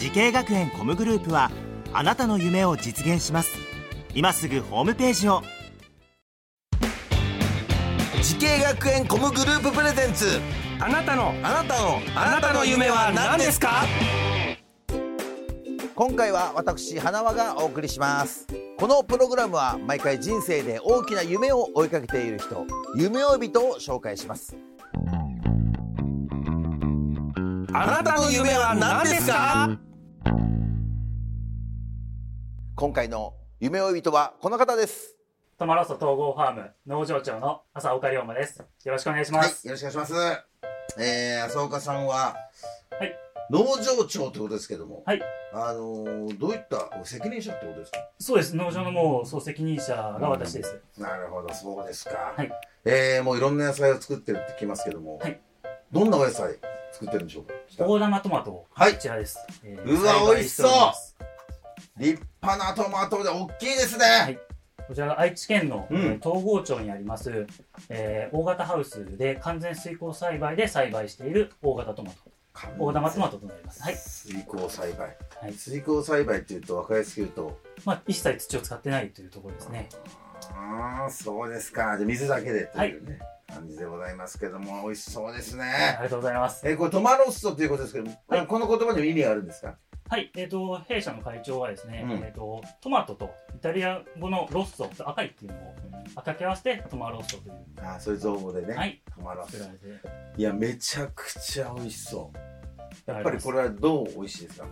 滋慶学園 COMグループはあなたの夢を実現します。今すぐホームページを。滋慶学園 COMグループプレゼンツ。あなたの。あなたの。あなたの夢は何ですか？今回は私花輪がお送りします。このプログラムは毎回人生で大きな夢を追いかけている人夢追い人を紹介します。あなたの夢は何ですか？今回の夢追い人はこの方です。トマロッソ統合ファーム農場長の浅岡龍馬です。よろしくお願いしまはいす。よろしくお願いします。えー、浅岡さんは、はい。農場長ということですけども、はい。あのーどういった責任者ってことですか？そうです。農場のもう総責任者が私です。なるほどそうですか、はい。えー、もういろんな野菜を作ってるって聞きますけども、はい。どんなお野菜作ってるんでしょうか？大玉トマト、はい。こちらです。えうわ美味しそう立派なトマトで大きいですね、はいこちらが愛知県の、うんえー東郷町にあります、えー大型ハウスで完全水耕栽培で栽培している大型トマト。大玉トマトとなります。はい。水耕栽培はい。水耕栽培っていうと分かりやすく言うとまあ、一切土を使ってないというところですね。ああそうですかで水だけでというね、感じでございますけども美味しそうですあねりがとうございます。えーこれトマロッソということですけど、はいこの言葉にも意味があるんですか？はい、えっ、と、弊社の会長はですね、うん。えっ、と、トマトとイタリア語のロッソと赤いっていうのを掛け合わせてトマロッソという、ああそういう造語でね、はい、トマロッソ。いやめちゃくちゃ美味しそう。やっぱりこれ。れはどう美味しいですか？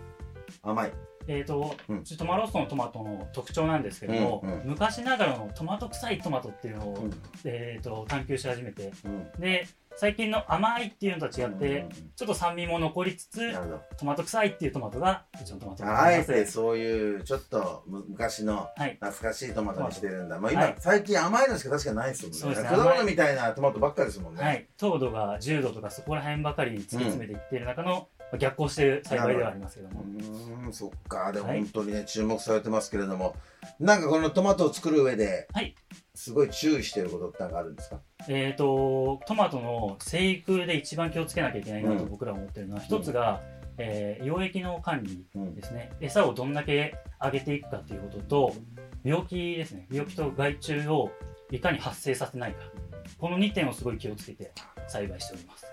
甘い。えっ、と、うん。トマロッソのトマトの特徴なんですけども、うんうん。昔ながらのトマト臭いトマトっていうのを、うん。えっ、と、探求し始めて、うん。で、最近の甘いっていうのと違って、うんちょっと酸味も残りつつ、トマト臭いっていうトマトが、うちのトマトにあえてそういうちょっとむ昔のはい。懐かしいトマトにしてるんだ、まあ、今、はい。最近甘いのしか確かないですもんね。果物みたいなトマトばっかりですもんね、はい、糖度が10度とかそこら辺ばかり突き詰めていっている中の、まあ逆行している栽培ではありますけども、うーんそっか。でもはい。本当にね、注目されてますけれども。なんかこのトマトを作る上で、はいすごい注意してることってかあるんですか？えー、とトマトの生育で一番気をつけなきゃいけないなとうん。僕らは思ってるのは、一つが、えー溶液の管理うんですね。餌をどんだけあげていくかということと病気ですね。病気と害虫をいかに発生させないか。この2点をすごい気をつけて栽培しております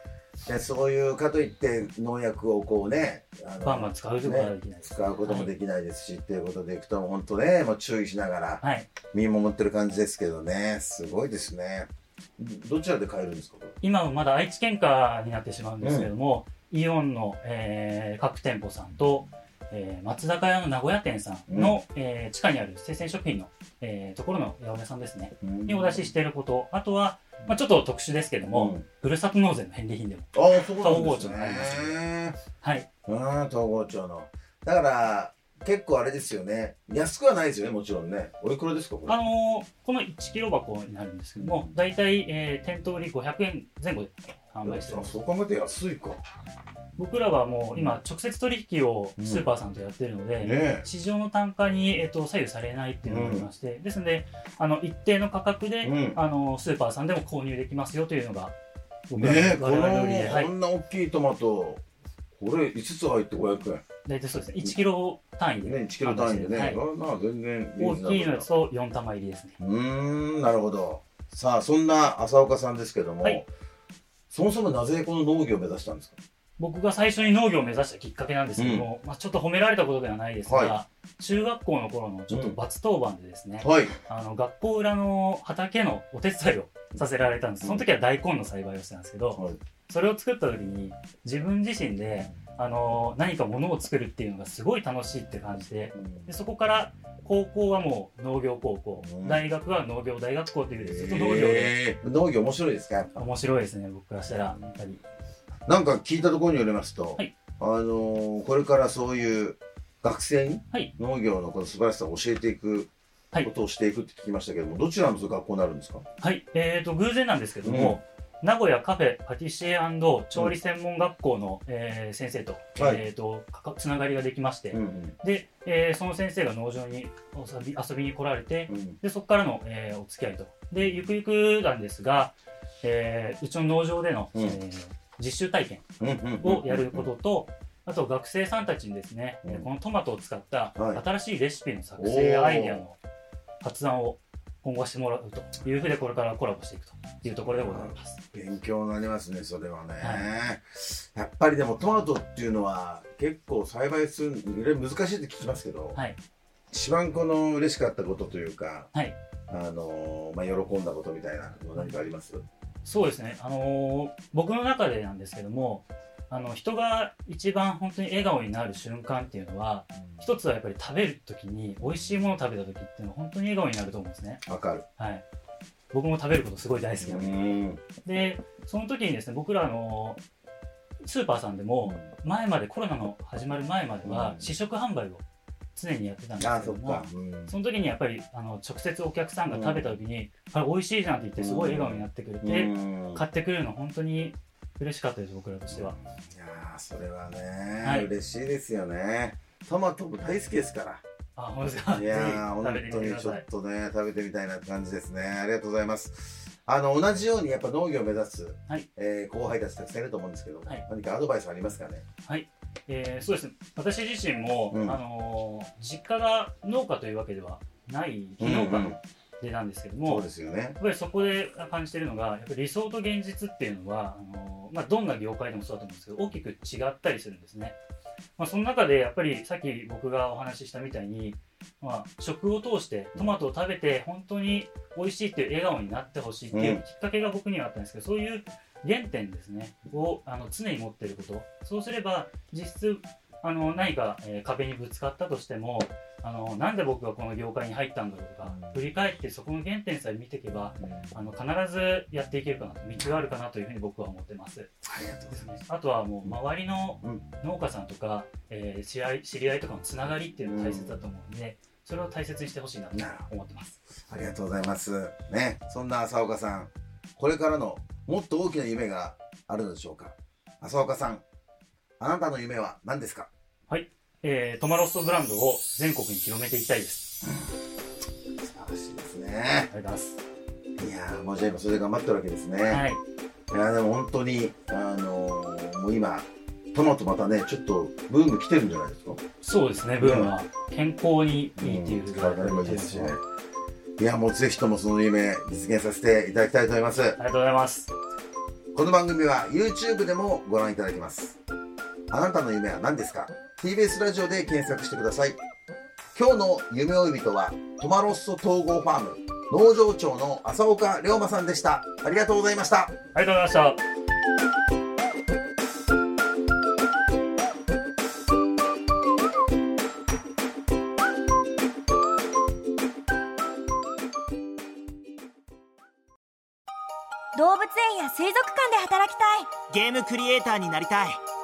でそういうかといって農薬をこうねあのバンバン使うことはできないです、使うこともできないですし、っていうことでいくと本当ねもう注意しながらはい、見守ってる感じですけどね。すごいですね。どちらで買えるんですか？今はまだ愛知県下になってしまうんですけれども、イオンの、えー各店舗さんと、えー松坂屋の名古屋店さんの、えー地下にある生鮮食品の、えーところの八百屋さんですね。にお出ししていることあとは、まあ、ちょっと特殊ですけども、うん。ふるさと納税の返礼品でもああそうなんです統合庁にあります。ねはい。うん統合庁の。だから結構あれですよね。安くはないですよねもちろんね。おいくらですかこれ？あのーこの1キロ箱になるんですけども、大体、えー店頭売り500円前後で販売しています。そう考えて安いか。僕らはもう今直接取引をスーパーさんとやってるので、ねえ。市場の単価に、えっと左右されないっていうのがありまして、ですのであの一定の価格で、うん。あのスーパーさんでも購入できますよというのが僕らの我々の売りで、はい。こ、んな大きいトマトこれ5つ入って500円。大体そうですね。1キロ単位で、ね1キロ単位でね、はい。あまあ全然大きいのやつとと4玉入りですね。うーんなるほど。さあそんな浅岡さんですけども、はいそもそもなぜこの農業を目指したんですか？僕が最初に農業を目指したきっかけなんですけども、まあ、ちょっと褒められたことではないですが、は中学校の頃のちょっと罰当番でですね、はい。あの学校裏の畑のお手伝いをさせられたんです。その時は大根の栽培をしてたんですけど、はい。それを作った時に自分自身であの何かものを作るっていうのがすごい楽しいって感じてでそこから高校はもう農業高校、うん。大学は農業大学校というずっと農業で。えー農業面白いですか？やっぱ面白いですね僕からしたらやっぱり。なんか聞いたところによりますと、はい。あのーこれからそういう学生にはい。農業のこの素晴らしさを教えていくはい。ことをしていくって聞きましたけども、どちらの学校になるんですか？はい、えー、と偶然なんですけども、名古屋カフェパティシエ調理専門学校の、えー先生と,、はい。えー、とつながりができまして、うんで、えーその先生が農場に遊び遊びに来られてうん。うんでそこからの、えーお付き合いと。でゆくゆくなんですが、えーうちの農場での、うん。えー実習体験うんうんうんをやることと、あと学生さんたちにですね、うん。このトマトを使ったはい。新しいレシピの作成やアイデアの発案を今後はしてもらうというふうでこれからコラボしていくというところでございます。勉強になりますねそれはね、はやっぱりでもトマトっていうのは結構栽培するいろいろ難しいって聞きますけど、はい、一番この嬉しかったことというかはい、あのまあ、喜んだことみたいなの何かあります？そうですね、あのー僕の中でなんですけどもあの人が一番本当に笑顔になる瞬間っていうのは一つはやっぱり食べる時に美味しいものを食べた時っていうのは本当に笑顔になると思うんですね。わかる。はい。僕も食べることすごい大好きなうので。ん。でその時にですね僕らあのスーパーさんでも前までコロナの始まる前まではうん。試食販売を常にやってたんですけども、か、うん。その時にやっぱりあの直接お客さんが食べた時に、あれ美味しいじゃんって言ってすごい笑顔になってくれて、うん。買ってくれるの本当に嬉しかったです僕らとしては。いやーそれはね、はい。嬉しいですよね。トマトも大好きですから。あ本当ですか？いやーぜひ食べて本当にちょっ。とね食べてみたい。なって感じですね。ありがとうございます。あの同じようにやっぱ農業を目指す、はい。えー後輩たちたくさんいると思うんですけども、はい。何かアドバイスありますかね？えーそうですね。私自身も、うん。あのー実家が農家というわけではない非農家のでなんですけども、そうですよねやっぱりそこで感じてるのが、やっぱり理想と現実っていうのは、あのまあ、どんな業界でもそうだと思うんですけど、大きく違ったりするんですね。まあ、その中で、やっぱりさっき僕がお話ししたみたいに、まあ、食を通してトマトを食べて本当に美味しいっていう笑顔になってほしいっていうきっかけが僕にはあったんですけど、そういう原点ですね、をあの常に持っていること。そうすれば、実質、あの何か、えー壁にぶつかったとしても、あのなんで僕がこの業界に入ったんだろうとか、振り返ってそこの原点さえ見ていけば、あの必ずやっていけるかなと道があるかなというふうに僕は思ってます。ありがとうございます。あとはもう周りのうん。農家さんとか、えー知り合い知り合いとかのつながりっていうのが大切だと思うんで、それを大切にしてほしいなと思ってます。ありがとうございます。ねそんな浅岡さんこれからのもっと大きな夢があるのでしょうか？浅岡さんあなたの夢は何ですか？えートマロッソブランドを全国に広めていきたいです。素晴らしいですねありがとうございます。いやーもうじゃあ今それで頑張ってるわけですね、はい。いやでも本当にあのーもう今トマトまたねちょっとブーム来てるんじゃないですか？そうですね、ブームは健康にいいっていう、うん体にもいいですしねいやもうぜひともその夢実現させていただきたいと思いますありがとうございます。この番組は YouTube でもご覧いただけますあなたの夢は何ですか？TBS ラジオで検索してください。今日の夢追い人はトマロッソ統合ファーム農場長の浅岡龍馬さんでした。ありがとうございました。ありがとうございました。動物園や水族館で働きたい。ゲームクリエイターになりたい